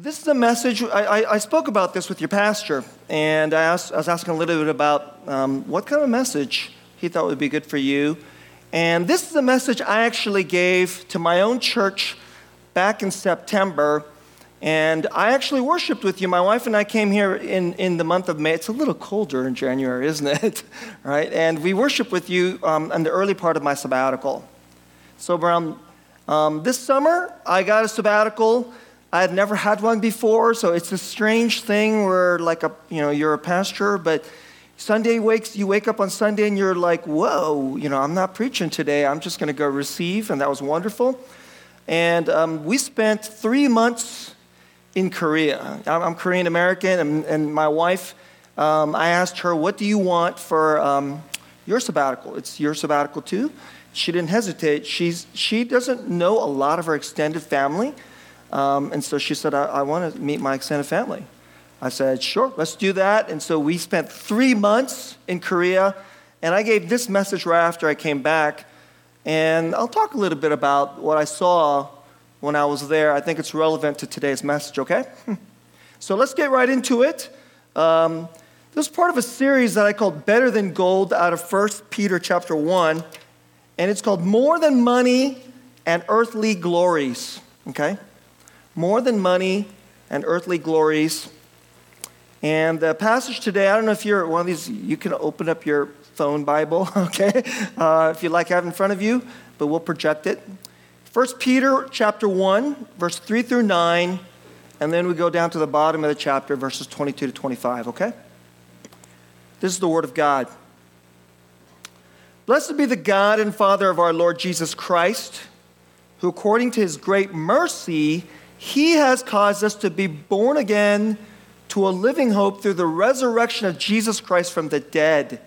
This is a message, I, I, I spoke about this with your pastor, and I, asked, I was asking a little bit about um, what kind of message he thought would be good for you. And this is a message I actually gave to my own church back in September. And I actually worshiped with you. My wife and I came here in, in the month of May. It's a little colder in January, isn't it? right? And we worshiped with you um, in the early part of my sabbatical. So around um, this summer, I got a sabbatical I had never had one before, so it's a strange thing where, like, a, you know, you're a pastor, but Sunday wakes, you wake up on Sunday and you're like, whoa, you know, I'm not preaching today. I'm just going to go receive, and that was wonderful. And um, we spent three months in Korea. I'm, I'm Korean American, and, and, my wife, um, I asked her, what do you want for um, your sabbatical? It's your sabbatical too. She didn't hesitate. She's, she doesn't know a lot of her extended family. Um, and so she said, I, I want to meet my extended family. I said, sure, let's do that. And so we spent three months in Korea. And I gave this message right after I came back. And I'll talk a little bit about what I saw when I was there. I think it's relevant to today's message, okay? so let's get right into it. Um, this is part of a series that I called Better Than Gold out of 1 Peter chapter 1. And it's called More Than Money and Earthly Glories, okay? More than money and earthly glories. And the passage today, I don't know if you're one of these, you can open up your phone Bible, okay, uh, if you'd like have in front of you, but we'll project it. 1 Peter chapter 1, verse 3 through 9, and then we go down to the bottom of the chapter, verses 22 to 25, okay? This is the Word of God. Blessed be the God and Father of our Lord Jesus Christ, who according to his great mercy he has caused us to be born again to a living hope through the resurrection of Jesus Christ from the dead,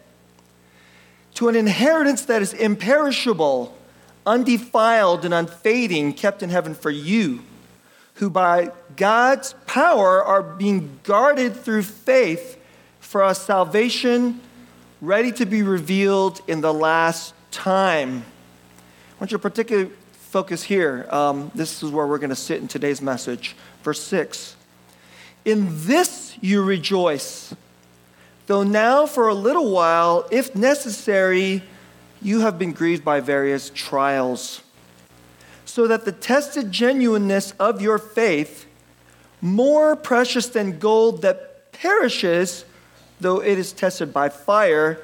to an inheritance that is imperishable, undefiled, and unfading, kept in heaven for you, who by God's power are being guarded through faith for a salvation ready to be revealed in the last time. I want you to particularly focus here. Um, this is where we're going to sit in today's message. Verse 6 In this you rejoice, though now for a little while, if necessary, you have been grieved by various trials, so that the tested genuineness of your faith, more precious than gold that perishes, though it is tested by fire,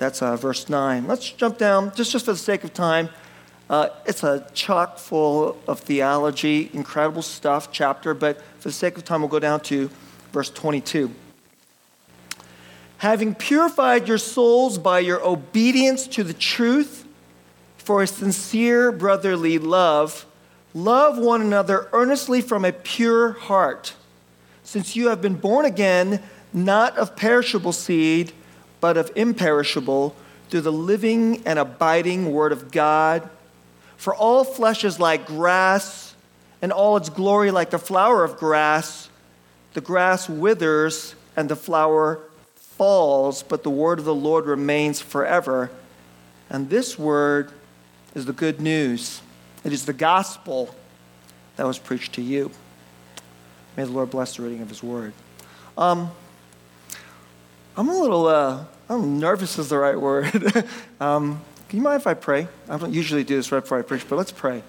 That's uh, verse 9. Let's jump down, just, just for the sake of time. Uh, it's a chock full of theology, incredible stuff, chapter, but for the sake of time, we'll go down to verse 22. Having purified your souls by your obedience to the truth for a sincere brotherly love, love one another earnestly from a pure heart, since you have been born again, not of perishable seed but of imperishable, through the living and abiding Word of God. For all flesh is like grass, and all its glory like the flower of grass. The grass withers, and the flower falls, but the word of the Lord remains forever. And this word is the good news. It is the gospel that was preached to you. May the Lord bless the reading of his word. Um, I'm a little, uh, I'm nervous is the right word. um, can you mind if I pray? I don't usually do this right before I preach, but let's pray.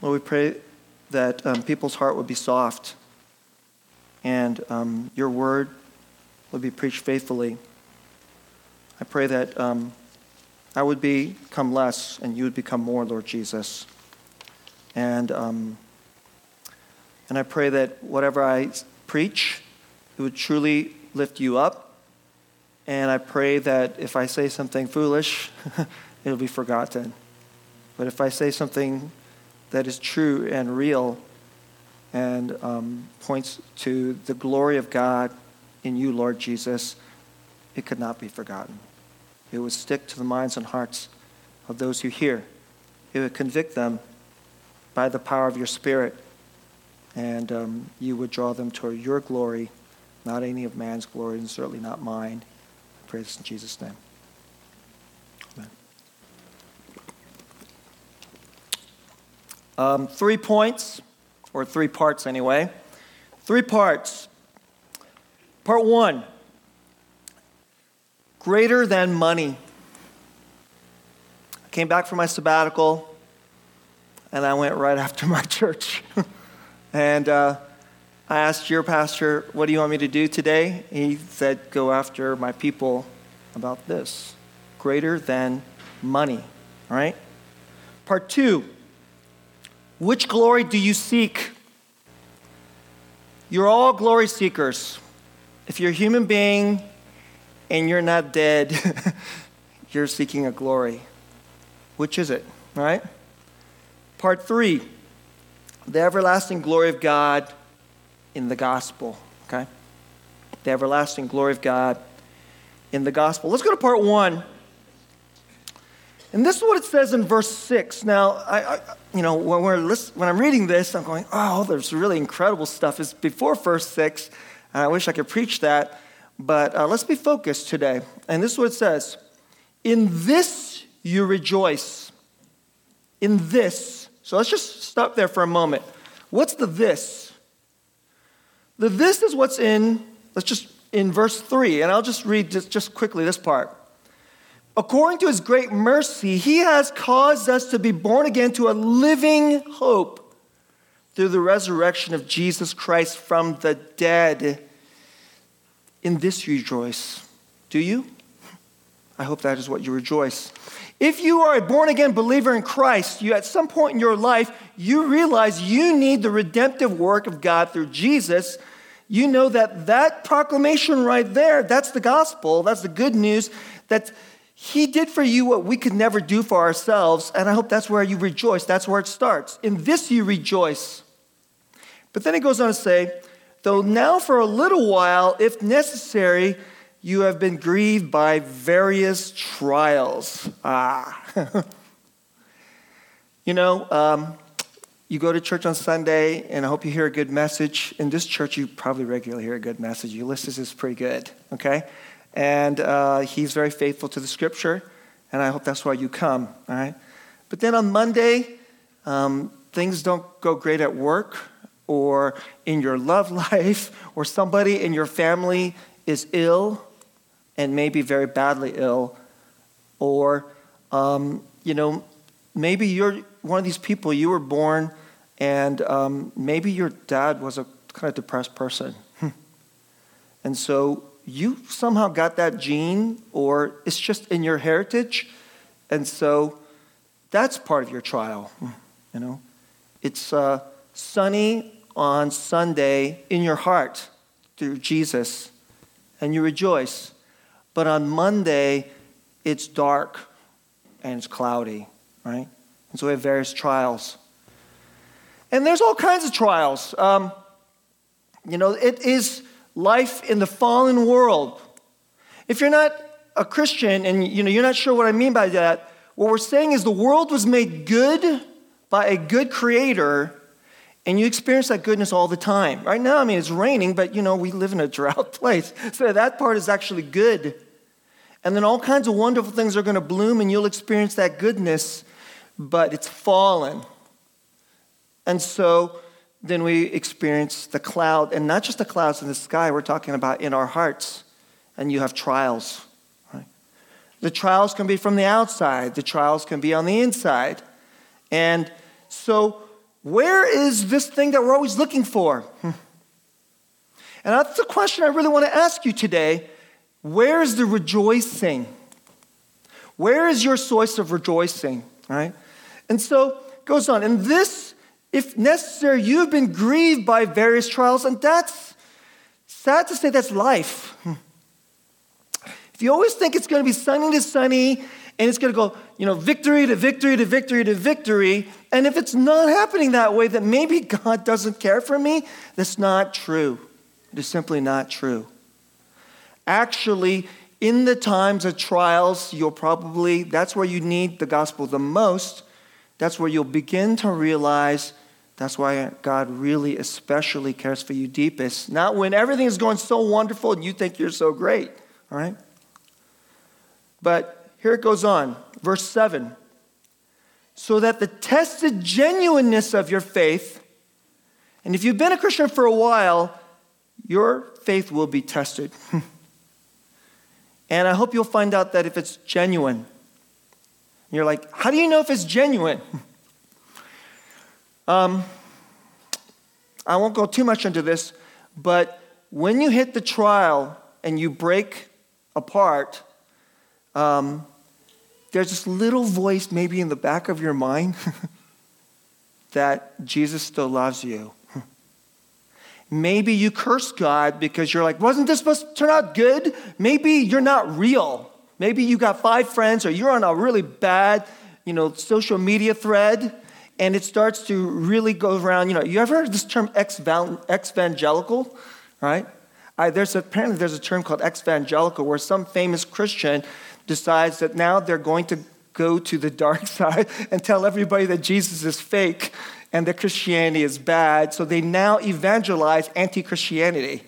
Lord, we pray that um, people's heart would be soft and um, your word would be preached faithfully. I pray that um, I would become less and you would become more, Lord Jesus. And um, and I pray that whatever I preach, it would truly lift you up. And I pray that if I say something foolish, it'll be forgotten. But if I say something that is true and real and um, points to the glory of God in you, Lord Jesus, it could not be forgotten. It would stick to the minds and hearts of those who hear. It would convict them by the power of your Spirit, and um, you would draw them toward your glory, not any of man's glory, and certainly not mine. I pray this in Jesus' name. Amen. Um, three points, or three parts anyway. Three parts. Part one greater than money. I came back from my sabbatical and I went right after my church. and uh, I asked your pastor, What do you want me to do today? He said, Go after my people about this greater than money. All right? Part two Which glory do you seek? You're all glory seekers. If you're a human being and you're not dead, you're seeking a glory. Which is it? All right? Part three the everlasting glory of God in the gospel. Okay? The everlasting glory of God in the gospel. Let's go to part one. And this is what it says in verse 6. Now, I, I you know, when, we're list, when I'm reading this, I'm going, oh, there's really incredible stuff. It's before verse 6. And I wish I could preach that. But uh, let's be focused today. And this is what it says In this you rejoice. In this so let's just stop there for a moment. What's the this? The this is what's in, let's just, in verse 3, and I'll just read just, just quickly this part. According to his great mercy, he has caused us to be born again to a living hope through the resurrection of Jesus Christ from the dead. In this you rejoice. Do you? I hope that is what you rejoice. If you are a born again believer in Christ, you at some point in your life, you realize you need the redemptive work of God through Jesus. You know that that proclamation right there, that's the gospel, that's the good news that he did for you what we could never do for ourselves, and I hope that's where you rejoice. That's where it starts. In this you rejoice. But then it goes on to say, though now for a little while, if necessary, you have been grieved by various trials. Ah. you know, um, you go to church on Sunday, and I hope you hear a good message. In this church, you probably regularly hear a good message. Ulysses is pretty good, okay? And uh, he's very faithful to the scripture, and I hope that's why you come, all right? But then on Monday, um, things don't go great at work or in your love life, or somebody in your family is ill and maybe very badly ill, or, um, you know, maybe you're one of these people, you were born and um, maybe your dad was a kind of depressed person. and so you somehow got that gene, or it's just in your heritage. And so that's part of your trial, you know. It's uh, sunny on Sunday in your heart through Jesus, and you rejoice. But on Monday, it's dark and it's cloudy, right? And so we have various trials. And there's all kinds of trials. Um, you know, it is life in the fallen world. If you're not a Christian and you know you're not sure what I mean by that, what we're saying is the world was made good by a good creator and you experience that goodness all the time. Right now, I mean, it's raining, but you know, we live in a drought place. So that part is actually good. And then all kinds of wonderful things are going to bloom, and you'll experience that goodness, but it's fallen. And so then we experience the cloud, and not just the clouds in the sky, we're talking about in our hearts. And you have trials. The trials can be from the outside, the trials can be on the inside. And so, where is this thing that we're always looking for? Hmm. And that's the question I really want to ask you today. Where is the rejoicing? Where is your source of rejoicing? Right? And so it goes on. And this, if necessary, you have been grieved by various trials, and that's sad to say that's life. If you always think it's going to be sunny to sunny, and it's going to go, you know, victory to victory to victory to victory. And if it's not happening that way, then maybe God doesn't care for me. That's not true. It is simply not true. Actually, in the times of trials, you'll probably, that's where you need the gospel the most. That's where you'll begin to realize that's why God really especially cares for you deepest. Not when everything is going so wonderful and you think you're so great, all right? But here it goes on, verse 7. So that the tested genuineness of your faith, and if you've been a Christian for a while, your faith will be tested. and I hope you'll find out that if it's genuine, you're like, how do you know if it's genuine? Um, I won't go too much into this, but when you hit the trial and you break apart, um, there's this little voice maybe in the back of your mind that Jesus still loves you. Maybe you curse God because you're like, wasn't this supposed to turn out good? Maybe you're not real. Maybe you got five friends or you're on a really bad, you know, social media thread and it starts to really go around. You know, you ever heard this term exvangelical, right? I, there's apparently there's a term called exvangelical where some famous Christian decides that now they're going to go to the dark side and tell everybody that Jesus is fake and that Christianity is bad. So they now evangelize anti Christianity,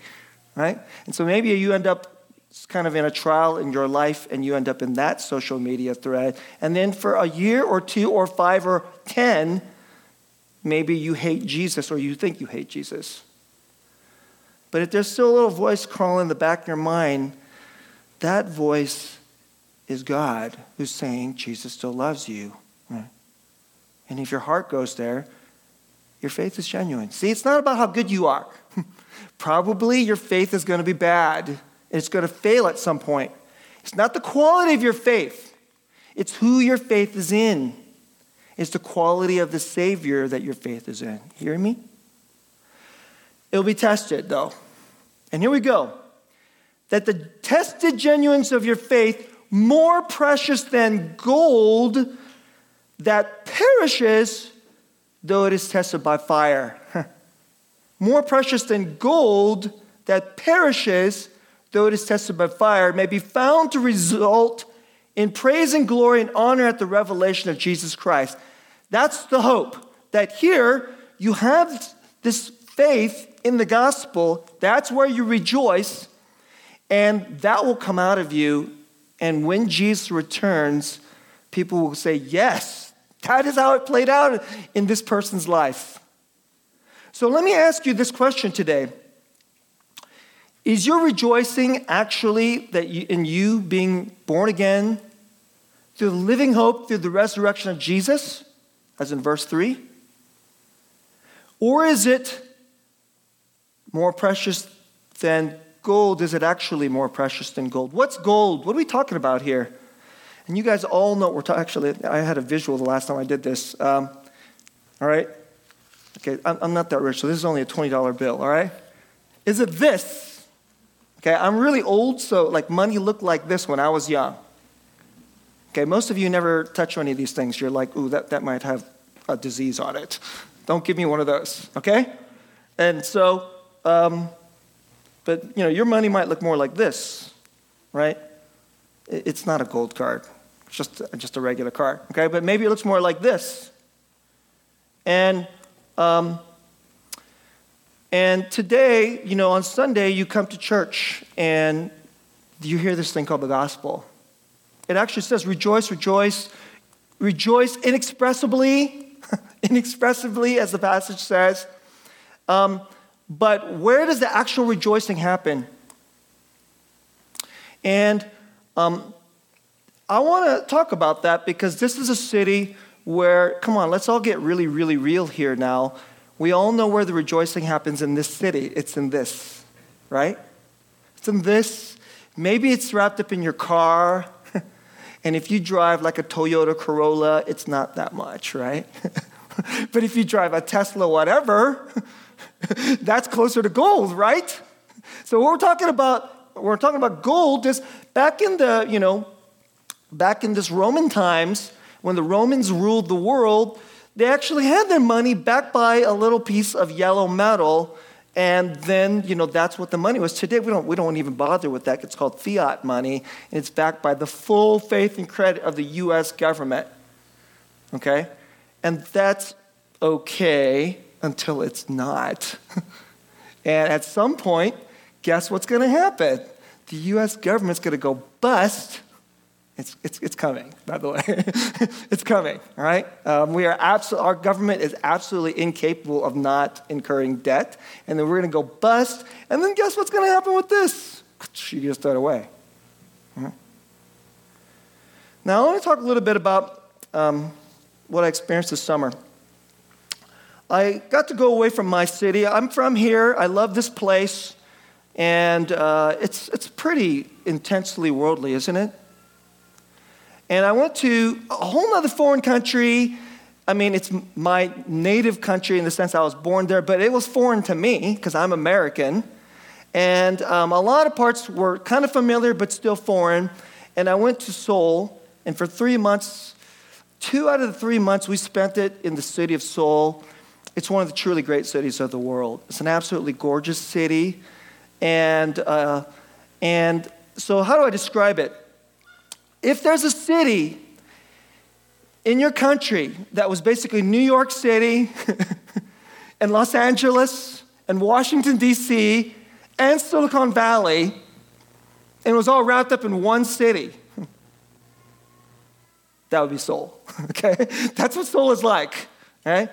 right? And so maybe you end up kind of in a trial in your life and you end up in that social media thread. And then for a year or two or five or 10, maybe you hate Jesus or you think you hate Jesus. But if there's still a little voice crawling in the back of your mind, that voice is God who's saying Jesus still loves you. And if your heart goes there, your faith is genuine. See, it's not about how good you are. Probably your faith is going to be bad it's going to fail at some point. It's not the quality of your faith, it's who your faith is in. It's the quality of the Savior that your faith is in. Hear me? It'll be tested, though. And here we go. That the tested genuineness of your faith, more precious than gold that perishes, though it is tested by fire. more precious than gold that perishes, though it is tested by fire, may be found to result in praise and glory and honor at the revelation of Jesus Christ. That's the hope. That here you have this faith in the gospel. That's where you rejoice, and that will come out of you. And when Jesus returns, people will say, Yes, that is how it played out in this person's life. So let me ask you this question today. Is your rejoicing actually that you, in you being born again through the living hope through the resurrection of Jesus, as in verse 3? Or is it more precious than gold? Is it actually more precious than gold? What's gold? What are we talking about here? And you guys all know we're talking. Actually, I had a visual the last time I did this. Um, all right? Okay, I'm, I'm not that rich, so this is only a $20 bill, all right? Is it this? Okay, I'm really old, so like money looked like this when I was young. Okay, most of you never touch any of these things. You're like, ooh, that, that might have a disease on it. Don't give me one of those, okay? And so, um, but you know, your money might look more like this, right? It's not a gold card. It's just, just a regular card, okay? But maybe it looks more like this. And um, and today, you know, on Sunday, you come to church and you hear this thing called the gospel. It actually says, rejoice, rejoice, rejoice inexpressibly, inexpressibly, as the passage says. Um, but where does the actual rejoicing happen? And um, I want to talk about that because this is a city where, come on, let's all get really, really real here now. We all know where the rejoicing happens in this city. It's in this, right? It's in this. Maybe it's wrapped up in your car. and if you drive like a Toyota Corolla, it's not that much, right? but if you drive a Tesla, whatever, that's closer to gold, right? So what we're talking about, we're talking about gold is back in the, you know, back in this Roman times, when the Romans ruled the world, they actually had their money backed by a little piece of yellow metal. And then, you know, that's what the money was. Today, we don't, we don't even bother with that. It's called fiat money, and it's backed by the full faith and credit of the U.S. government. Okay? And that's okay until it's not. and at some point, guess what's going to happen? The U.S. government's going to go bust it's, it's, it's coming, by the way. it's coming, all right? Um, we are absol- our government is absolutely incapable of not incurring debt. And then we're going to go bust. And then guess what's going to happen with this? You just throw it away. Mm-hmm. Now, I want to talk a little bit about um, what I experienced this summer. I got to go away from my city. I'm from here. I love this place. And uh, it's, it's pretty intensely worldly, isn't it? And I went to a whole other foreign country. I mean, it's my native country in the sense I was born there, but it was foreign to me because I'm American. And um, a lot of parts were kind of familiar, but still foreign. And I went to Seoul, and for three months, two out of the three months, we spent it in the city of Seoul. It's one of the truly great cities of the world. It's an absolutely gorgeous city. And, uh, and so, how do I describe it? If there's a city in your country that was basically New York City and Los Angeles and Washington, D.C., and Silicon Valley, and was all wrapped up in one city, that would be Seoul. Okay? That's what Seoul is like. Okay?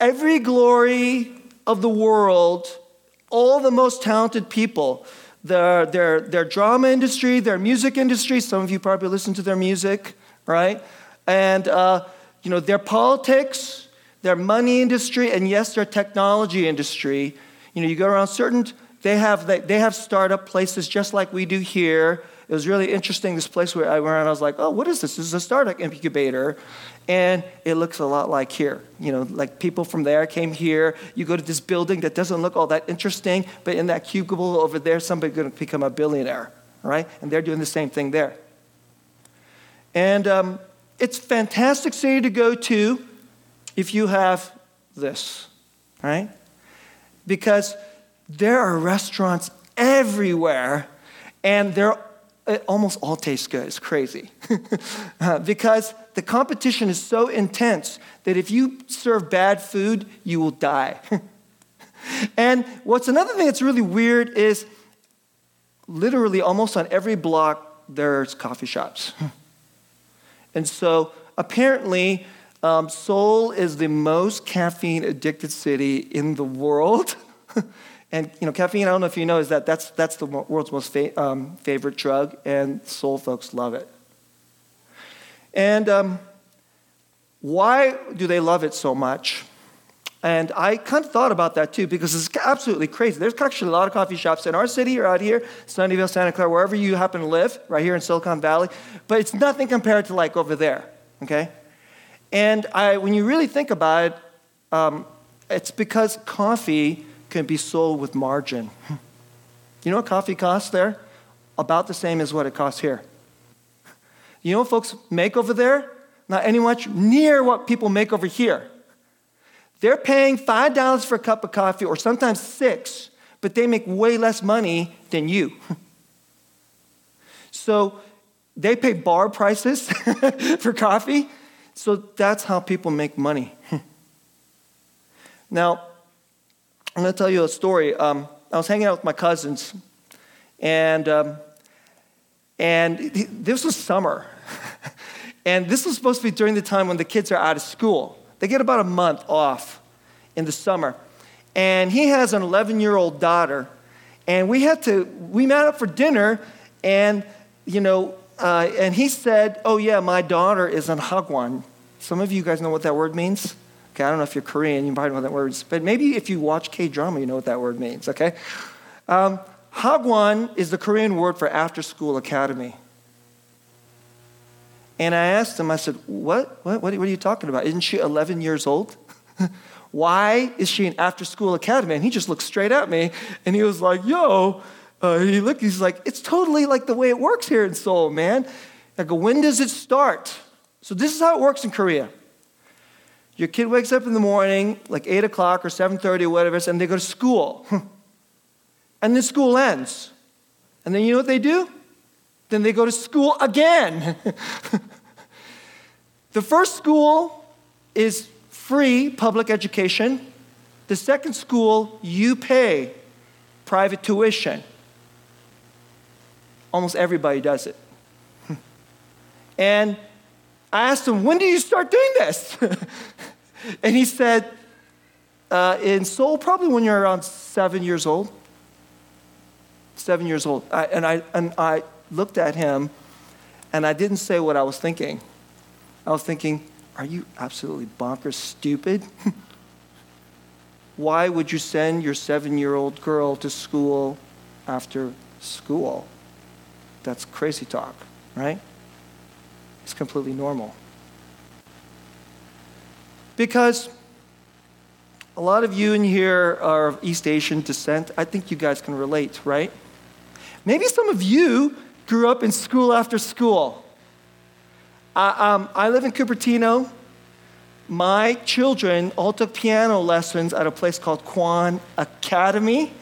Every glory of the world, all the most talented people, their, their, their drama industry, their music industry. Some of you probably listen to their music, right? And, uh, you know, their politics, their money industry, and yes, their technology industry. You know, you go around certain, they have, they, they have startup places just like we do here. It was really interesting, this place where I went I was like, oh, what is this? This is a startup incubator. And it looks a lot like here. You know, like people from there came here. You go to this building that doesn't look all that interesting, but in that cubicle over there, somebody's going to become a billionaire, right? And they're doing the same thing there. And um, it's a fantastic city to go to if you have this, right? Because there are restaurants everywhere, and they're it almost all tastes good. It's crazy. uh, because the competition is so intense that if you serve bad food, you will die. and what's another thing that's really weird is literally almost on every block, there's coffee shops. and so apparently, um, Seoul is the most caffeine addicted city in the world. And you know, caffeine, I don't know if you know, is that that's, that's the world's most fa- um, favorite drug, and Seoul folks love it. And um, why do they love it so much? And I kind of thought about that too because it's absolutely crazy. There's actually a lot of coffee shops in our city or out here, Sunnyvale, Santa Clara, wherever you happen to live, right here in Silicon Valley, but it's nothing compared to like over there, okay? And I, when you really think about it, um, it's because coffee can be sold with margin. You know what coffee costs there? About the same as what it costs here. You know what folks make over there? Not any much near what people make over here. They're paying $5 for a cup of coffee, or sometimes six, but they make way less money than you. so they pay bar prices for coffee. So that's how people make money. now, I'm going to tell you a story. Um, I was hanging out with my cousins, and, um, and this was summer. and this was supposed to be during the time when the kids are out of school. They get about a month off in the summer. And he has an 11 year old daughter. And we had to, we met up for dinner, and, you know, uh, and he said, Oh, yeah, my daughter is an hagwon. Some of you guys know what that word means? Okay, I don't know if you're Korean, you probably know that word but maybe if you watch K drama, you know what that word means, okay? Um, Hagwon is the Korean word for after school academy. And I asked him, I said, what? What, what, are you talking about? Isn't she 11 years old? Why is she an after school academy? And he just looked straight at me and he was like, yo, uh, he looked, he's like, it's totally like the way it works here in Seoul, man. I go, when does it start? So this is how it works in Korea. Your kid wakes up in the morning, like 8 o'clock or 7.30 or whatever, and they go to school. and then school ends. And then you know what they do? Then they go to school again. the first school is free public education. The second school, you pay private tuition. Almost everybody does it. and I asked him, When did you start doing this? and he said, uh, In Seoul, probably when you're around seven years old. Seven years old. I, and, I, and I looked at him and I didn't say what I was thinking. I was thinking, Are you absolutely bonkers stupid? Why would you send your seven year old girl to school after school? That's crazy talk, right? It's completely normal. Because a lot of you in here are of East Asian descent. I think you guys can relate, right? Maybe some of you grew up in school after school. Uh, um, I live in Cupertino. My children all took piano lessons at a place called Kwan Academy.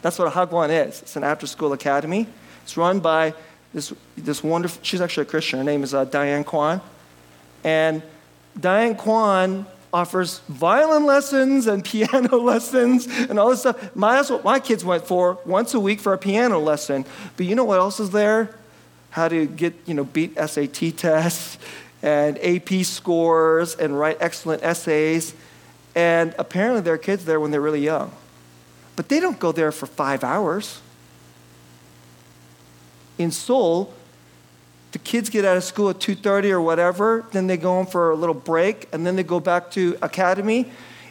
That's what a Hagwon is. It's an after school academy. It's run by this, this wonderful, she's actually a Christian. Her name is uh, Diane Kwan. And Diane Kwan offers violin lessons and piano lessons and all this stuff. My, that's what my kids went for once a week for a piano lesson. But you know what else is there? How to get, you know, beat SAT tests and AP scores and write excellent essays. And apparently there are kids there when they're really young. But they don't go there for five hours in Seoul, the kids get out of school at 2.30 or whatever, then they go home for a little break, and then they go back to academy,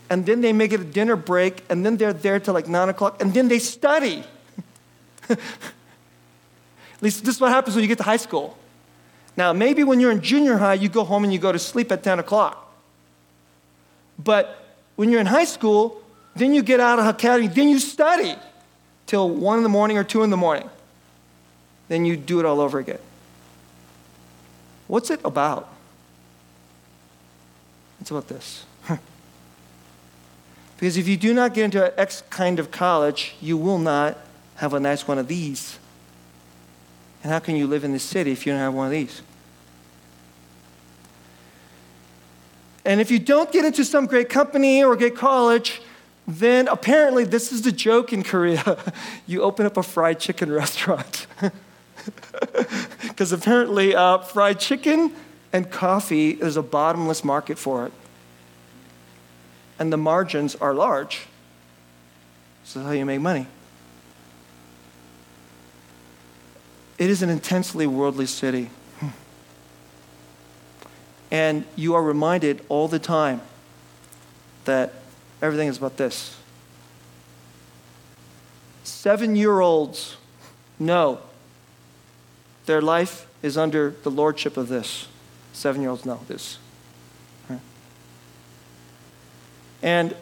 and then they make it a dinner break, and then they're there till like 9 o'clock, and then they study. at least this is what happens when you get to high school. Now, maybe when you're in junior high, you go home and you go to sleep at 10 o'clock. But when you're in high school, then you get out of academy, then you study till 1 in the morning or 2 in the morning then you do it all over again. What's it about? It's about this. because if you do not get into X kind of college, you will not have a nice one of these. And how can you live in this city if you don't have one of these? And if you don't get into some great company or great college, then apparently this is the joke in Korea. you open up a fried chicken restaurant. Because apparently, uh, fried chicken and coffee is a bottomless market for it. And the margins are large. So that's how you make money. It is an intensely worldly city. And you are reminded all the time that everything is about this. Seven year olds know their life is under the lordship of this. Seven year olds know this. And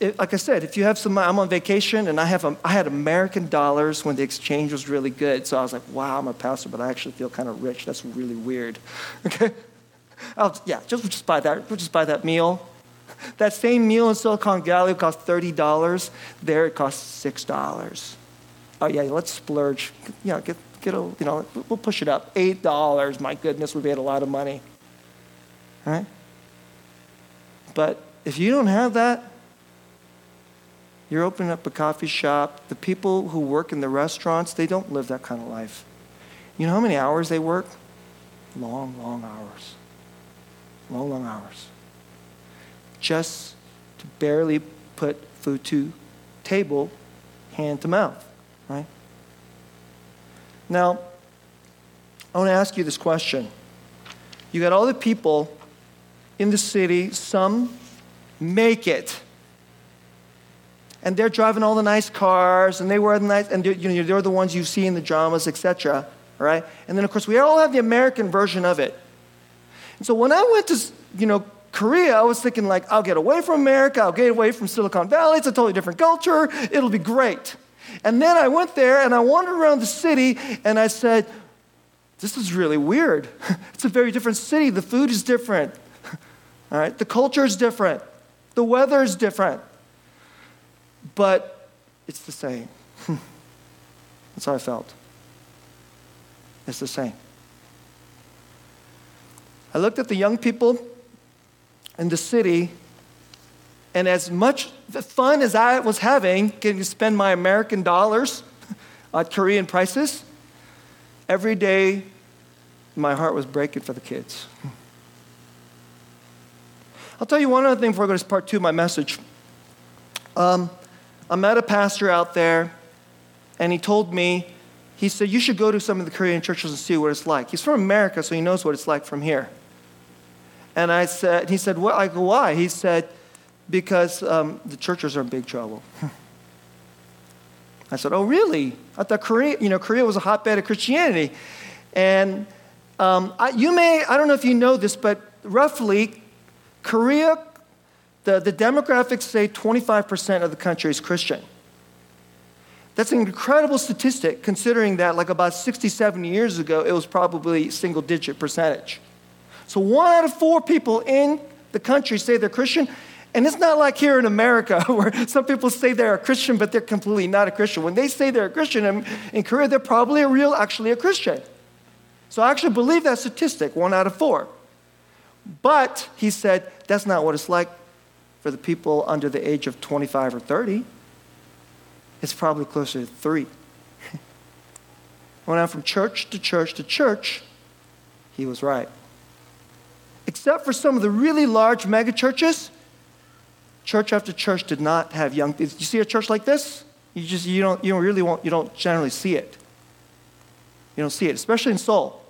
it, like I said, if you have some, I'm on vacation and I, have a, I had American dollars when the exchange was really good. So I was like, wow, I'm a pastor, but I actually feel kind of rich. That's really weird. Okay? I'll, yeah, just, just buy that. We'll just buy that meal. That same meal in Silicon Valley cost $30. There it costs $6. Oh, yeah, let's splurge. Yeah, get, you know, we'll push it up. $8, my goodness, we made a lot of money. Right? But if you don't have that, you're opening up a coffee shop. The people who work in the restaurants, they don't live that kind of life. You know how many hours they work? Long, long hours. Long, long hours. Just to barely put food to table, hand to mouth, right? Now, I want to ask you this question. You got all the people in the city, some make it. And they're driving all the nice cars, and they wear the nice, and they're, you know, they're the ones you see in the dramas, etc. Right? And then, of course, we all have the American version of it. And so when I went to, you know, Korea, I was thinking like, I'll get away from America, I'll get away from Silicon Valley, it's a totally different culture, it'll be great. And then I went there and I wandered around the city and I said, this is really weird. It's a very different city. The food is different. All right, the culture is different. The weather is different. But it's the same. That's how I felt. It's the same. I looked at the young people in the city, and as much fun as I was having getting to spend my American dollars at Korean prices, every day my heart was breaking for the kids. I'll tell you one other thing before I go to part two of my message. Um, I met a pastor out there, and he told me, he said, You should go to some of the Korean churches and see what it's like. He's from America, so he knows what it's like from here. And I said, He said, well, I go, Why? He said, Because um, the churches are in big trouble. I said, Oh, really? I thought Korea, you know, Korea was a hotbed of Christianity. And um, I, you may, I don't know if you know this, but roughly, Korea, the, the demographics say 25% of the country is Christian. That's an incredible statistic considering that, like about 60, 70 years ago, it was probably single digit percentage. So one out of four people in the country say they're Christian. And it's not like here in America where some people say they're a Christian, but they're completely not a Christian. When they say they're a Christian in, in Korea, they're probably a real, actually a Christian. So I actually believe that statistic, one out of four. But he said that's not what it's like for the people under the age of 25 or 30 it's probably closer to three. when I'm from church to church to church, he was right. Except for some of the really large mega churches, church after church did not have young people. You see a church like this? You just you don't you don't really want you don't generally see it. You don't see it, especially in Seoul,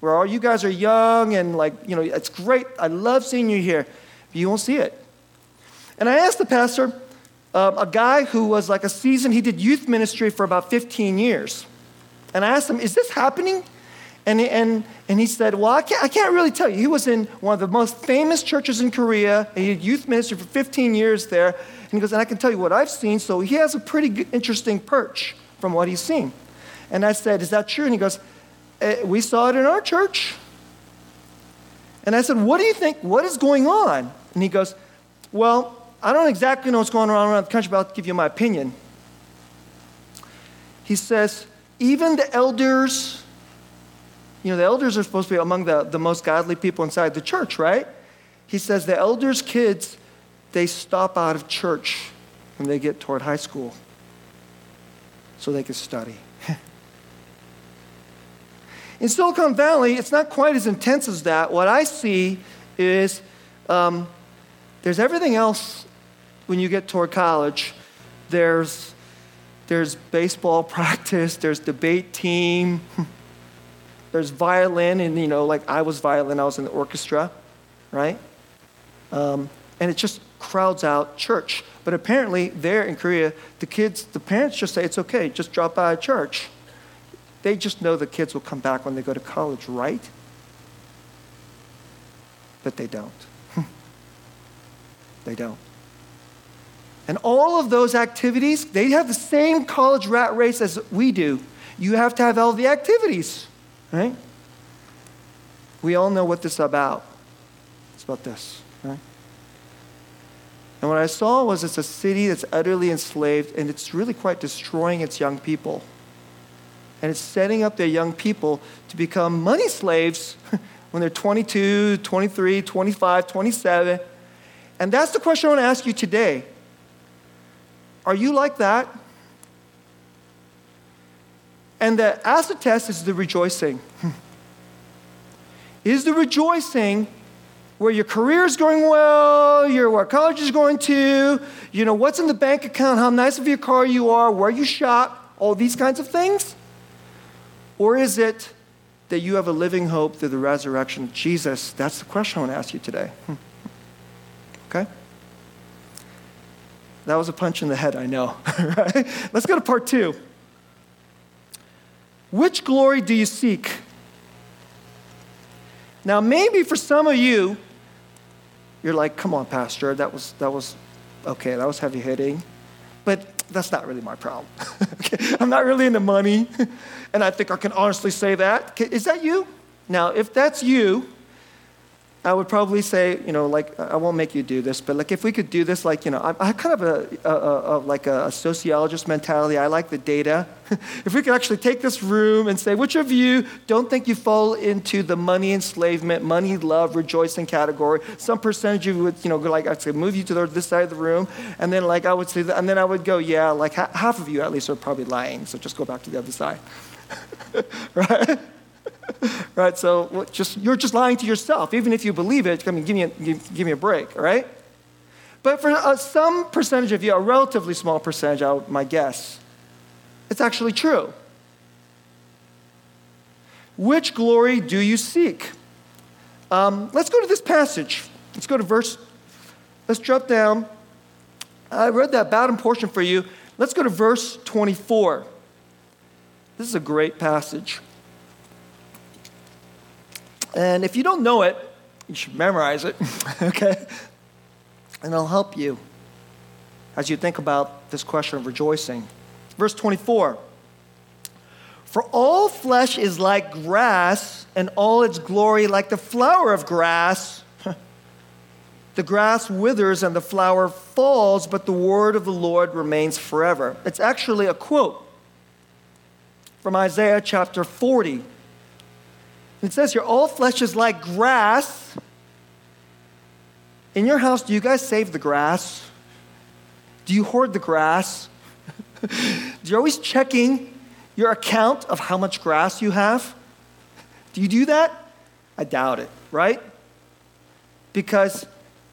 where all you guys are young and like you know it's great. I love seeing you here, but you won't see it. And I asked the pastor, uh, a guy who was like a seasoned, he did youth ministry for about 15 years. And I asked him, Is this happening? And, and, and he said, Well, I can't, I can't really tell you. He was in one of the most famous churches in Korea. And he did youth ministry for 15 years there. And he goes, And I can tell you what I've seen. So he has a pretty good, interesting perch from what he's seen. And I said, Is that true? And he goes, eh, We saw it in our church. And I said, What do you think? What is going on? And he goes, Well, I don't exactly know what's going on around the country, but I'll give you my opinion. He says, even the elders, you know, the elders are supposed to be among the, the most godly people inside the church, right? He says the elders' kids, they stop out of church when they get toward high school so they can study. In Silicon Valley, it's not quite as intense as that. What I see is um, there's everything else when you get toward college, there's, there's baseball practice, there's debate team, there's violin, and you know, like I was violin, I was in the orchestra, right? Um, and it just crowds out church. But apparently, there in Korea, the kids, the parents just say it's okay, just drop by church. They just know the kids will come back when they go to college, right? But they don't. they don't. And all of those activities, they have the same college rat race as we do. You have to have all the activities, right? We all know what this is about. It's about this, right? And what I saw was it's a city that's utterly enslaved and it's really quite destroying its young people. And it's setting up their young people to become money slaves when they're 22, 23, 25, 27. And that's the question I want to ask you today. Are you like that? And the acid test is the rejoicing. Hmm. is the rejoicing where your career is going well, your where college is going to, you know, what's in the bank account, how nice of your car you are, where you shop, all these kinds of things? Or is it that you have a living hope through the resurrection of Jesus? That's the question I want to ask you today. Hmm. okay? That was a punch in the head, I know. right? Let's go to part two. Which glory do you seek? Now, maybe for some of you, you're like, come on, Pastor, that was, that was okay, that was heavy hitting. But that's not really my problem. okay? I'm not really into money, and I think I can honestly say that. Is that you? Now, if that's you, I would probably say, you know, like, I won't make you do this, but like, if we could do this, like, you know, I, I kind of a, a, a, like a sociologist mentality. I like the data. if we could actually take this room and say, which of you don't think you fall into the money enslavement, money, love, rejoicing category? Some percentage of you would, you know, like, I'd say, move you to the, this side of the room. And then, like, I would say, that, and then I would go, yeah, like, ha- half of you at least are probably lying. So just go back to the other side. right? right? So just, you're just lying to yourself. Even if you believe it, I mean, give me a, give, give me a break, all right? But for uh, some percentage of you, a relatively small percentage, I, my guess, it's actually true. Which glory do you seek? Um, let's go to this passage. Let's go to verse, let's jump down. I read that bottom portion for you. Let's go to verse 24. This is a great passage. And if you don't know it, you should memorize it, okay? And it'll help you as you think about this question of rejoicing. Verse 24 For all flesh is like grass, and all its glory like the flower of grass. the grass withers and the flower falls, but the word of the Lord remains forever. It's actually a quote from Isaiah chapter 40. It says here, all flesh is like grass. In your house, do you guys save the grass? Do you hoard the grass? do you always checking your account of how much grass you have? Do you do that? I doubt it, right? Because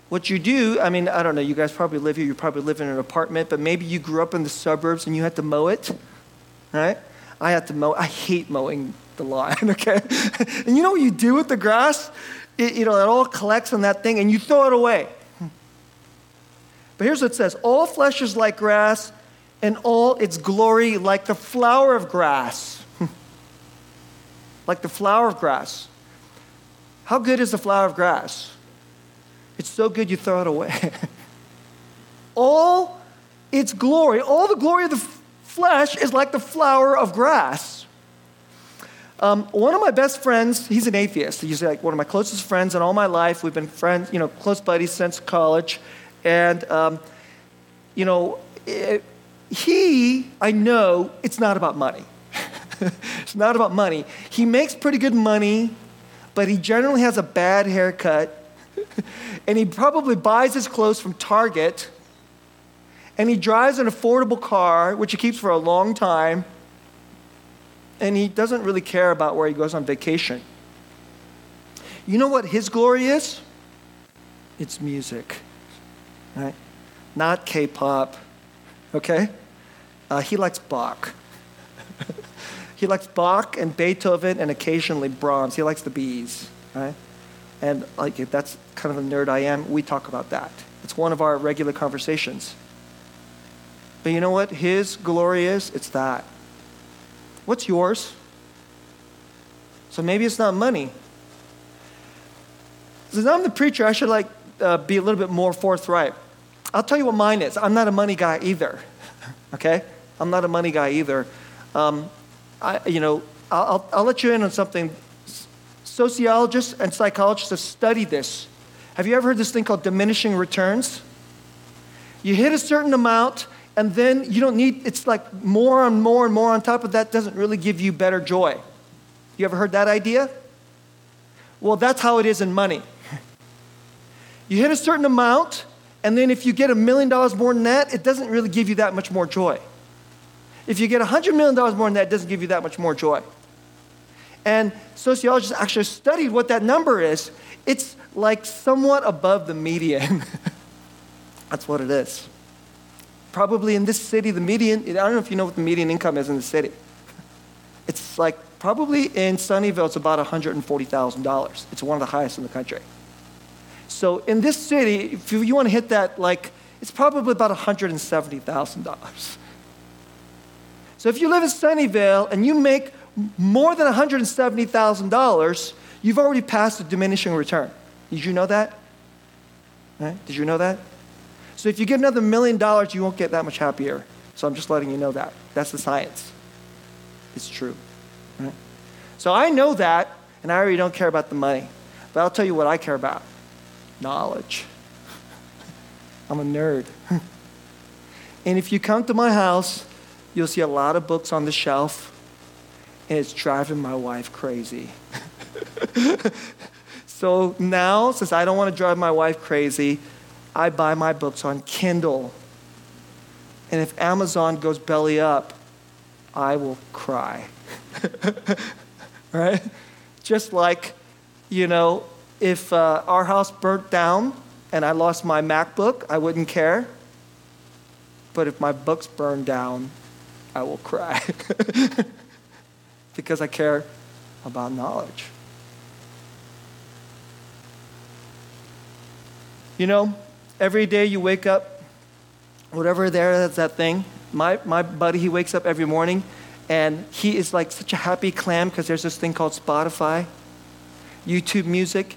what you do, I mean, I don't know, you guys probably live here, you probably live in an apartment, but maybe you grew up in the suburbs and you had to mow it, right? I had to mow, I hate mowing the lawn, okay? and you know what you do with the grass? It, you know, it all collects on that thing and you throw it away. But here's what it says All flesh is like grass, and all its glory like the flower of grass. like the flower of grass. How good is the flower of grass? It's so good you throw it away. all its glory, all the glory of the flesh is like the flower of grass. Um, one of my best friends, he's an atheist. He's like one of my closest friends in all my life. We've been friends, you know, close buddies since college. And, um, you know, it, he, I know, it's not about money. it's not about money. He makes pretty good money, but he generally has a bad haircut. and he probably buys his clothes from Target. And he drives an affordable car, which he keeps for a long time and he doesn't really care about where he goes on vacation. You know what his glory is? It's music, right? Not K pop, okay? Uh, he likes Bach. he likes Bach and Beethoven and occasionally Brahms. He likes the bees, right? And like that's kind of a nerd I am. We talk about that. It's one of our regular conversations. But you know what his glory is? It's that. What's yours? So maybe it's not money. Since I'm the preacher, I should like uh, be a little bit more forthright. I'll tell you what mine is. I'm not a money guy either. okay, I'm not a money guy either. Um, I, you know, I'll, I'll, I'll let you in on something. Sociologists and psychologists have studied this. Have you ever heard this thing called diminishing returns? You hit a certain amount, and then you don't need, it's like more and more and more on top of that doesn't really give you better joy. You ever heard that idea? Well, that's how it is in money. You hit a certain amount, and then if you get a million dollars more than that, it doesn't really give you that much more joy. If you get a $100 million more than that, it doesn't give you that much more joy. And sociologists actually studied what that number is. It's like somewhat above the median. That's what it is. Probably in this city, the median, I don't know if you know what the median income is in the city. It's like probably in Sunnyvale, it's about $140,000. It's one of the highest in the country. So in this city, if you want to hit that, like, it's probably about $170,000. So if you live in Sunnyvale and you make more than $170,000, you've already passed the diminishing return. Did you know that? Right? Did you know that? So if you get another million dollars, you won't get that much happier. So I'm just letting you know that. That's the science. It's true. Right? So I know that, and I already don't care about the money. But I'll tell you what I care about knowledge. I'm a nerd. and if you come to my house, you'll see a lot of books on the shelf, and it's driving my wife crazy. so now, since I don't want to drive my wife crazy, I buy my books on Kindle. And if Amazon goes belly up, I will cry. right? Just like, you know, if uh, our house burnt down and I lost my MacBook, I wouldn't care. But if my books burn down, I will cry. because I care about knowledge. You know, every day you wake up, whatever there is that thing. My, my buddy, he wakes up every morning and he is like such a happy clam because there's this thing called Spotify, YouTube music.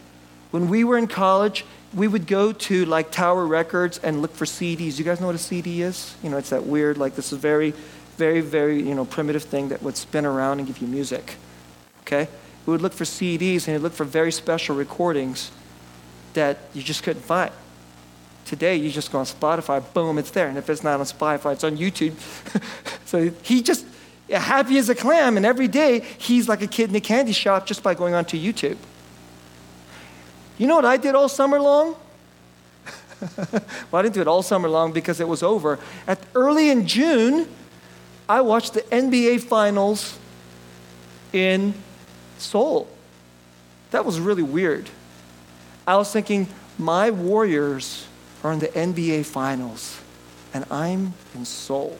When we were in college, we would go to like Tower Records and look for CDs. You guys know what a CD is? You know, it's that weird, like this is very, very, very, you know, primitive thing that would spin around and give you music. Okay? We would look for CDs and we'd look for very special recordings that you just couldn't find. Today, you just go on Spotify, boom, it's there. And if it's not on Spotify, it's on YouTube. so he just, happy as a clam, and every day he's like a kid in a candy shop just by going onto YouTube. You know what I did all summer long? well, I didn't do it all summer long because it was over. At early in June, I watched the NBA Finals in Seoul. That was really weird. I was thinking, my Warriors are in the NBA Finals, and I'm in Seoul.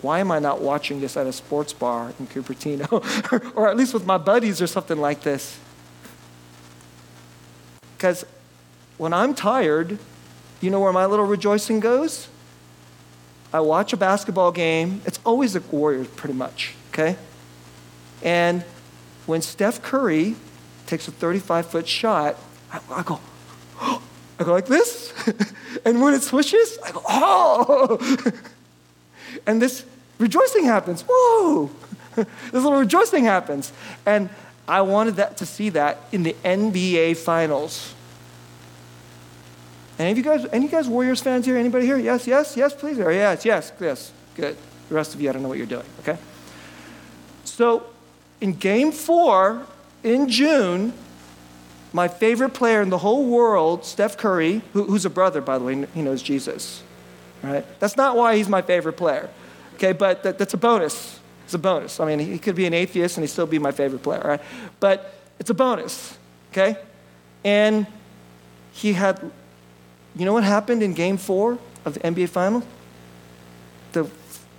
Why am I not watching this at a sports bar in Cupertino? or at least with my buddies or something like this? Because when I'm tired, you know where my little rejoicing goes? I watch a basketball game. It's always the Warriors, pretty much, okay? And when Steph Curry takes a 35 foot shot, I, I go, I go like this. and when it swishes, I go, oh. and this rejoicing happens. Whoa! this little rejoicing happens. And I wanted that to see that in the NBA finals. Any of you guys, any you guys Warriors fans here? Anybody here? Yes, yes, yes, please. Or yes, yes, yes. Good. The rest of you, I don't know what you're doing, okay? So in game four in June, my favorite player in the whole world, Steph Curry, who, who's a brother, by the way, he knows Jesus, right? That's not why he's my favorite player, okay? But that, that's a bonus. It's a bonus. I mean, he could be an atheist and he'd still be my favorite player, right? But it's a bonus, okay? And he had, you know what happened in game four of the NBA final? The,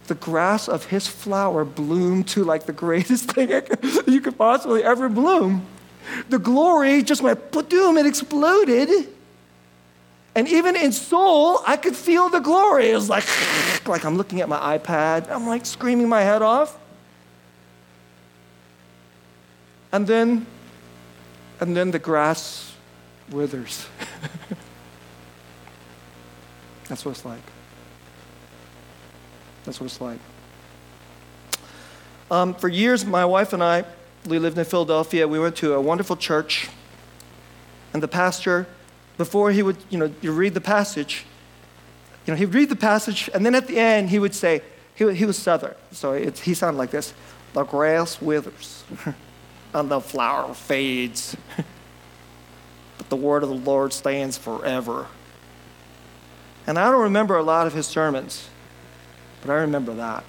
the grass of his flower bloomed to like the greatest thing you could possibly ever bloom. The glory just went, boom, it exploded. And even in Seoul, I could feel the glory. It was like, like I'm looking at my iPad. I'm like screaming my head off. And then, and then the grass withers. That's what it's like. That's what it's like. Um, for years, my wife and I, we lived in Philadelphia. We went to a wonderful church. And the pastor, before he would, you know, you read the passage, you know, he'd read the passage, and then at the end, he would say, he, he was Southern, so it, he sounded like this The grass withers, and the flower fades, but the word of the Lord stands forever. And I don't remember a lot of his sermons, but I remember that.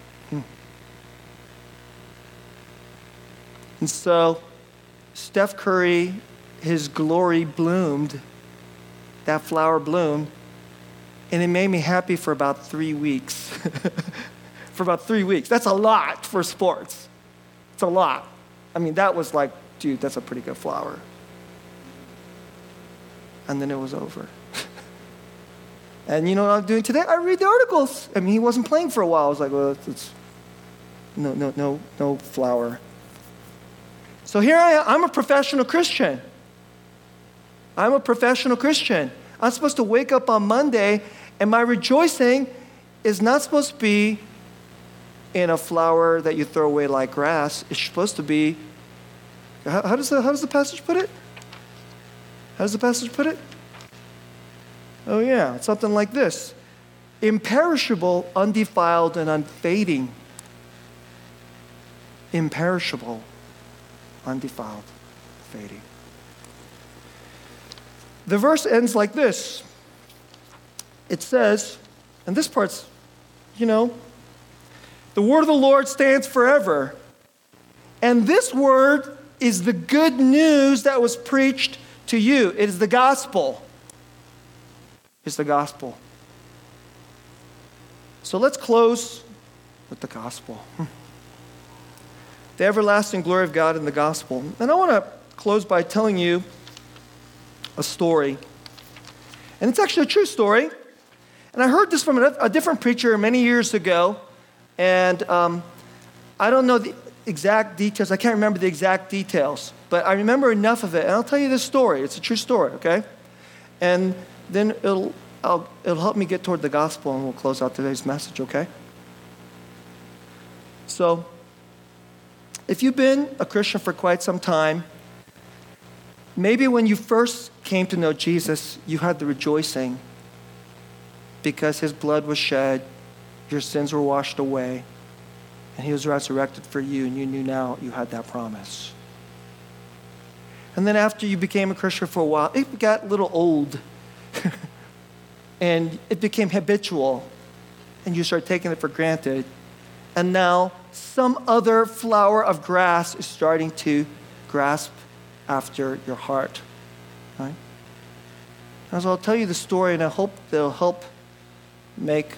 And so Steph Curry, his glory bloomed, that flower bloomed, and it made me happy for about three weeks. for about three weeks. That's a lot for sports. It's a lot. I mean, that was like, dude, that's a pretty good flower. And then it was over. and you know what I'm doing today? I read the articles. I mean, he wasn't playing for a while. I was like, well, it's, it's no, no, no, no flower. So here I am, I'm a professional Christian. I'm a professional Christian. I'm supposed to wake up on Monday, and my rejoicing is not supposed to be in a flower that you throw away like grass. It's supposed to be, how, how, does, the, how does the passage put it? How does the passage put it? Oh, yeah, something like this imperishable, undefiled, and unfading. Imperishable, undefiled, fading. The verse ends like this it says, and this part's, you know, the word of the Lord stands forever. And this word is the good news that was preached to you. It is the gospel. It's the gospel. So let's close with the gospel. The everlasting glory of God in the gospel. And I want to close by telling you a story. And it's actually a true story. And I heard this from a, different preacher many years ago. And um, I don't know the exact details. I can't remember the exact details. But I remember enough of it. And I'll tell you this story. It's a true story, okay? And then it'll, I'll, it'll help me get toward the gospel and we'll close out today's message, okay? So, if you've been a Christian for quite some time, maybe when you first came to know Jesus, you had the rejoicing because his blood was shed, your sins were washed away, and he was resurrected for you, and you knew now you had that promise. And then after you became a Christian for a while, it got a little old. and it became habitual. And you started taking it for granted. And now some other flower of grass is starting to grasp after your heart. Right? So I'll tell you the story, and I hope they'll help make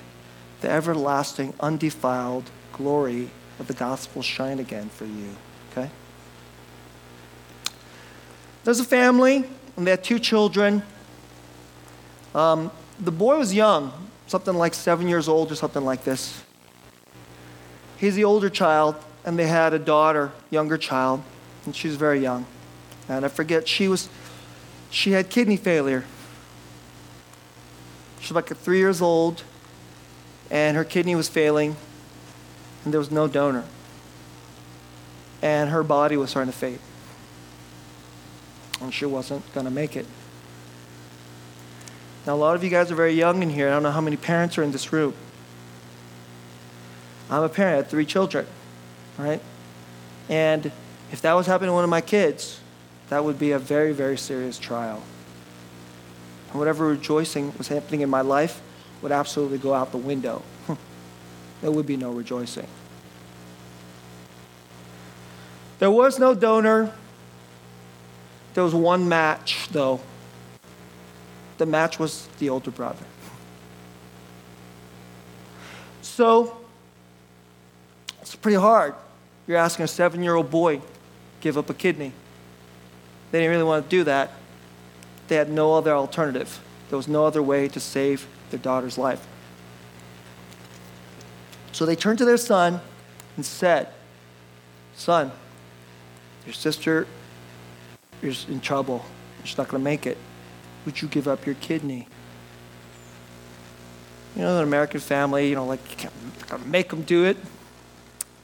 the everlasting, undefiled glory of the gospel shine again for you. Okay? There's a family, and they had two children. Um, the boy was young, something like seven years old or something like this. He's the older child, and they had a daughter, younger child, and she was very young. And I forget, she was, she had kidney failure. She was like three years old, and her kidney was failing, and there was no donor. And her body was starting to fade. And she wasn't going to make it. Now, a lot of you guys are very young in here. I don't know how many parents are in this room. I'm a parent, I had three children, right? And if that was happening to one of my kids, that would be a very, very serious trial. And whatever rejoicing was happening in my life would absolutely go out the window. there would be no rejoicing. There was no donor. There was one match, though. The match was the older brother. So, pretty hard. You're asking a seven year old boy give up a kidney. They didn't really want to do that. They had no other alternative. There was no other way to save their daughter's life. So they turned to their son and said, Son, your sister is in trouble. She's not going to make it. Would you give up your kidney? You know, an American family, you know, like, you can't make them do it.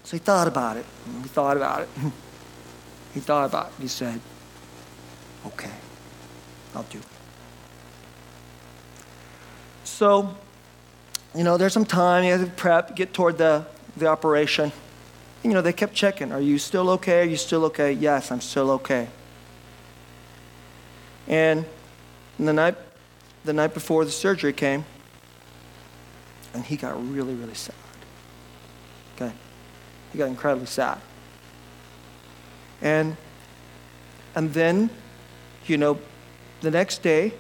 So he thought about it. He thought about it. he thought about it. He said, okay, I'll do it. So, you know, there's some time. You have to prep, get toward the, the operation. You know, they kept checking. Are you still okay? Are you still okay? Yes, I'm still okay. And the night, the night before the surgery came, and he got really, really sad. Okay? He got incredibly sad. And, and then, you know, the next day,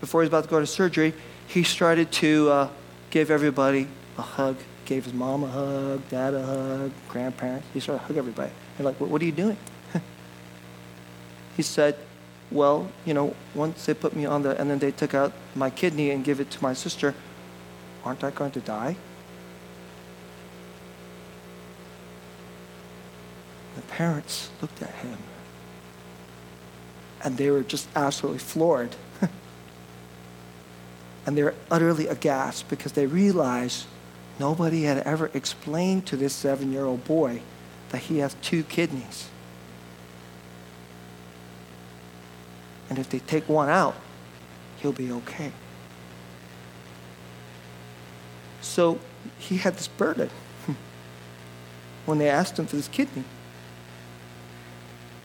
before he was about to go to surgery, he started to uh, give everybody a hug. Gave his mom a hug, dad a hug, grandparents. He started to hug everybody. They're like, what are you doing? he said, well, you know, once they put me on the, and then they took out my kidney and give it to my sister, aren't I going to die? Parents looked at him and they were just absolutely floored. and they were utterly aghast because they realized Nobody had ever explained to this seven year old boy that he has two kidneys. And if they take one out, he'll be okay. So he had this burden when they asked him for this kidney.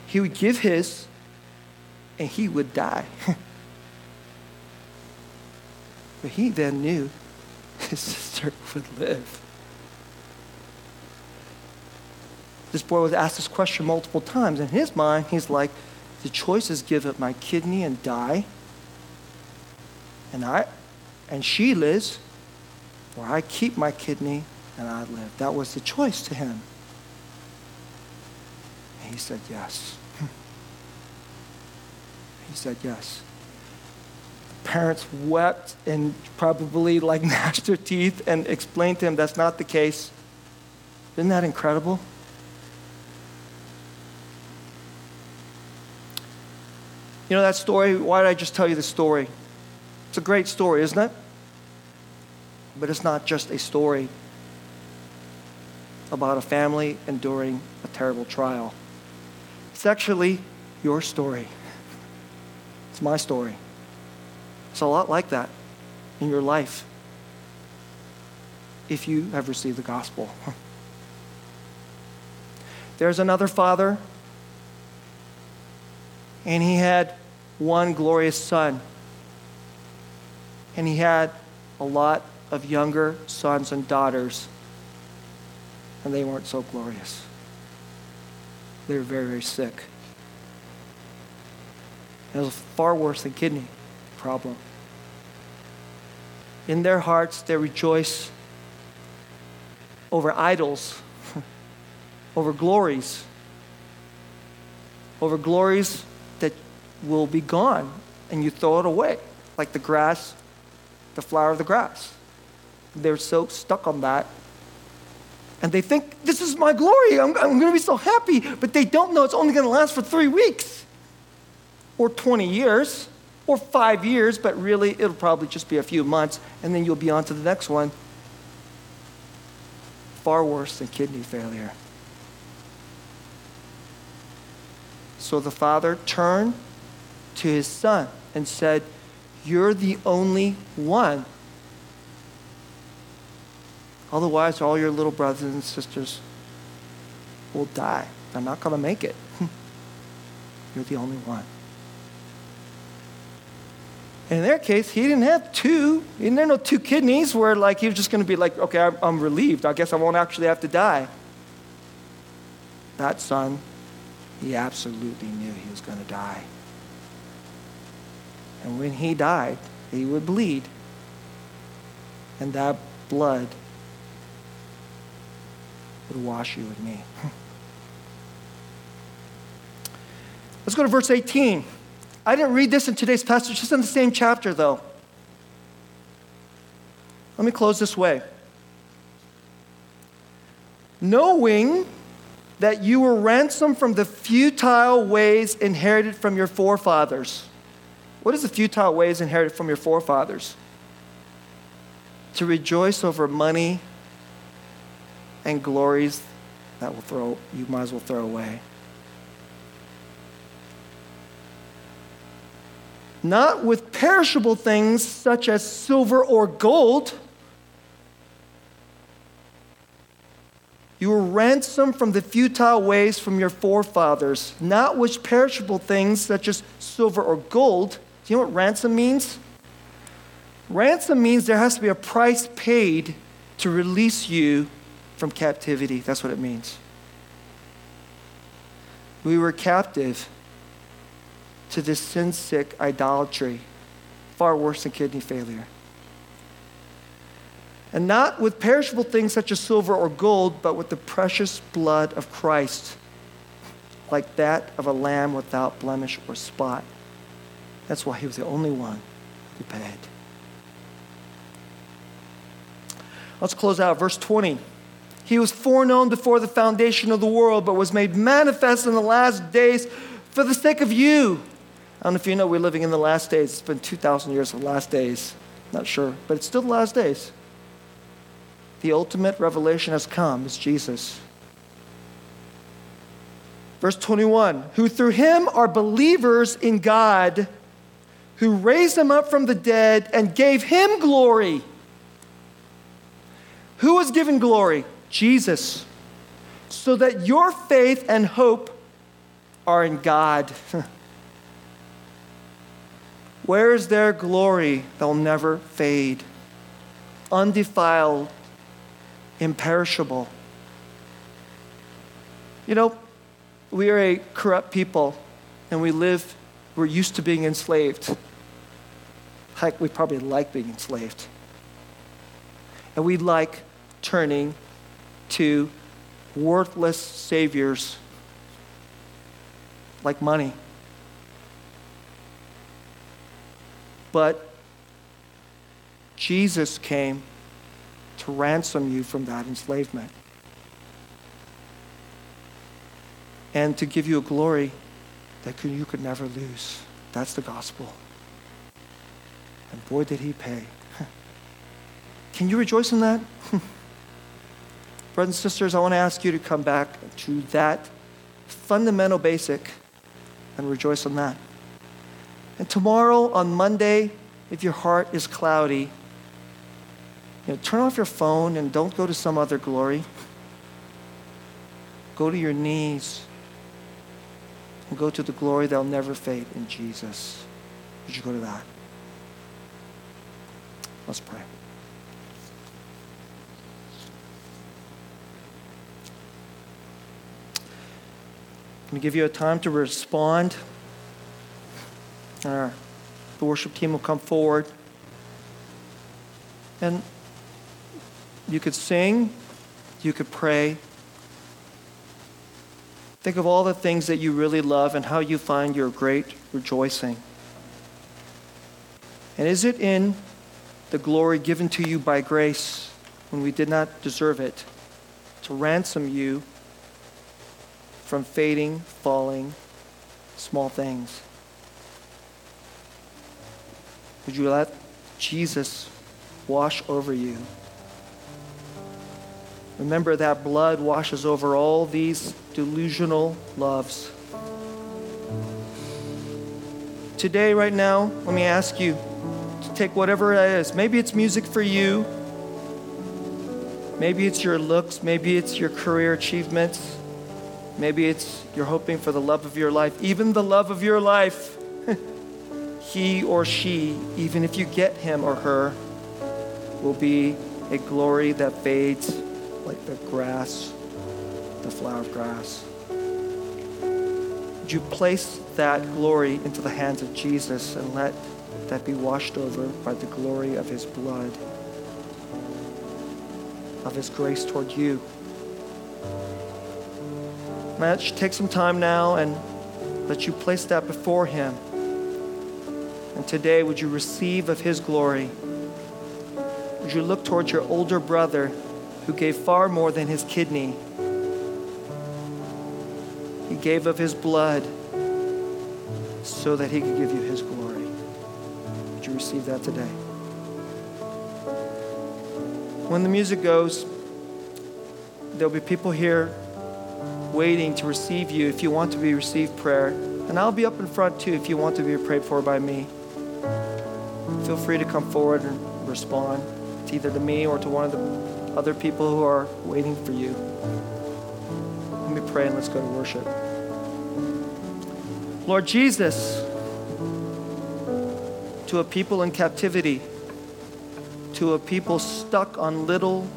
He would give his and he would die. but he then knew his sister would live. This boy was asked this question multiple times. In his mind, he's like, the choice is give up my kidney and die, and I, and she lives, or I keep my kidney and I live. That was the choice to him. He said yes. he said yes. The parents wept and probably like gnashed their teeth and explained to him that's not the case. Isn't that incredible? You know that story? Why did I just tell you the story? It's a great story, isn't it? But it's not just a story about a family enduring a terrible trial. It's actually your story. It's my story. It's a lot like that in your life if you have received the gospel. There's another father, and he had one glorious son. And he had a lot of younger sons and daughters, and they weren't so glorious. They were very, very sick. It was far worse than kidney problem. In their hearts, they rejoice over idols, over glories, over glories that will be gone and you throw it away, like the grass, the flower of the grass. They're so stuck on that. And they think, this is my glory. I'm, I'm going to be so happy. But they don't know it's only going to last for three weeks or 20 years or five years, but really it'll probably just be a few months, and then you'll be on to the next one. Far worse than kidney failure. So the father turned to his son and said, You're the only one. Otherwise, all your little brothers and sisters will die. They're not going to make it. You're the only one. In their case, he didn't have two. He didn't have no two kidneys where like he was just going to be like, okay, I'm, I'm relieved. I guess I won't actually have to die. That son, he absolutely knew he was going to die. And when he died, he would bleed. And that blood would wash you and me. Let's go to verse 18. I didn't read this in today's passage, just in the same chapter, though. Let me close this way. Knowing that you were ransomed from the futile ways inherited from your forefathers. What is the futile ways inherited from your forefathers? To rejoice over money and glories that will throw you might as well throw away. Not with perishable things such as silver or gold. You were ransomed from the futile ways from your forefathers, not with perishable things such as silver or gold do you know what ransom means? Ransom means there has to be a price paid to release you from captivity. That's what it means. We were captive to this sin sick idolatry, far worse than kidney failure. And not with perishable things such as silver or gold, but with the precious blood of Christ, like that of a lamb without blemish or spot. That's why he was the only one who paid. Let's close out verse 20. He was foreknown before the foundation of the world, but was made manifest in the last days for the sake of you. I don't know if you know we're living in the last days. It's been 2,000 years of last days. Not sure, but it's still the last days. the ultimate revelation has come is Jesus. Verse 21 Who through him are believers in God, who raised him up from the dead and gave him glory. Who was given glory? Jesus. So that your faith and hope are in God. Where is their glory? They'll never fade, undefiled, imperishable. You know, we are a corrupt people and we live, we're used to being enslaved. Heck, we probably like being enslaved. And we like turning to worthless saviors like money. But Jesus came to ransom you from that enslavement and to give you a glory that you could never lose. That's the gospel. And boy, did he pay. Can you rejoice in that? Brothers and sisters, I want to ask you to come back to that fundamental basic and rejoice in that. And tomorrow, on Monday, if your heart is cloudy, you know, turn off your phone and don't go to some other glory. Go to your knees and go to the glory that'll never fade in Jesus. Would you go to that? Let's pray. I'm going to give you a time to respond. Uh, the worship team will come forward. And you could sing, you could pray. Think of all the things that you really love and how you find your great rejoicing. And is it in the glory given to you by grace when we did not deserve it to ransom you from fading, falling, small things? Would you let Jesus wash over you? Remember that blood washes over all these delusional loves. Today, right now, let me ask you to take whatever it is. Maybe it's music for you. Maybe it's your looks. Maybe it's your career achievements. Maybe it's you're hoping for the love of your life, even the love of your life. he or she, even if you get him or her, will be a glory that fades like the grass, the flower of grass. Would you place that glory into the hands of Jesus and let that be washed over by the glory of his blood, of his grace toward you? Match, take some time now and let you place that before him. And today, would you receive of his glory? Would you look towards your older brother who gave far more than his kidney. He gave of his blood so that he could give you his glory. Would you receive that today? When the music goes, there'll be people here waiting to receive you if you want to be received prayer. And I'll be up in front too if you want to be prayed for by me. Feel free to come forward and respond to either to me or to one of the other people who are waiting for you. Let me pray and let's go to worship. Lord Jesus, to a people in captivity, to a people stuck on little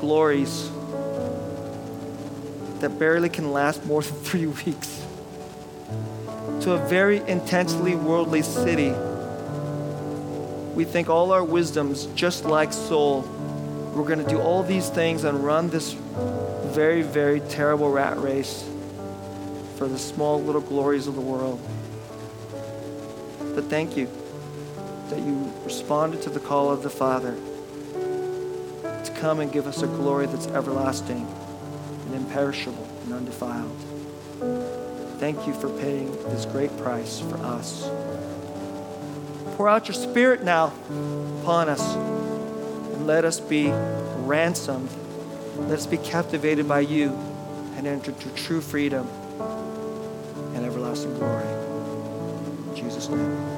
glories that barely can last more than three weeks, to a very intensely worldly city. We think all our wisdoms, just like Saul, we're going to do all these things and run this very, very terrible rat race for the small little glories of the world. But thank you that you responded to the call of the Father to come and give us a glory that's everlasting imperishable and undefiled. Thank you for paying this great price for us. Pour out your Spirit now upon us And let us be ransomed. Let us be captivated by you and enter into true freedom and everlasting glory. In Jesus' name.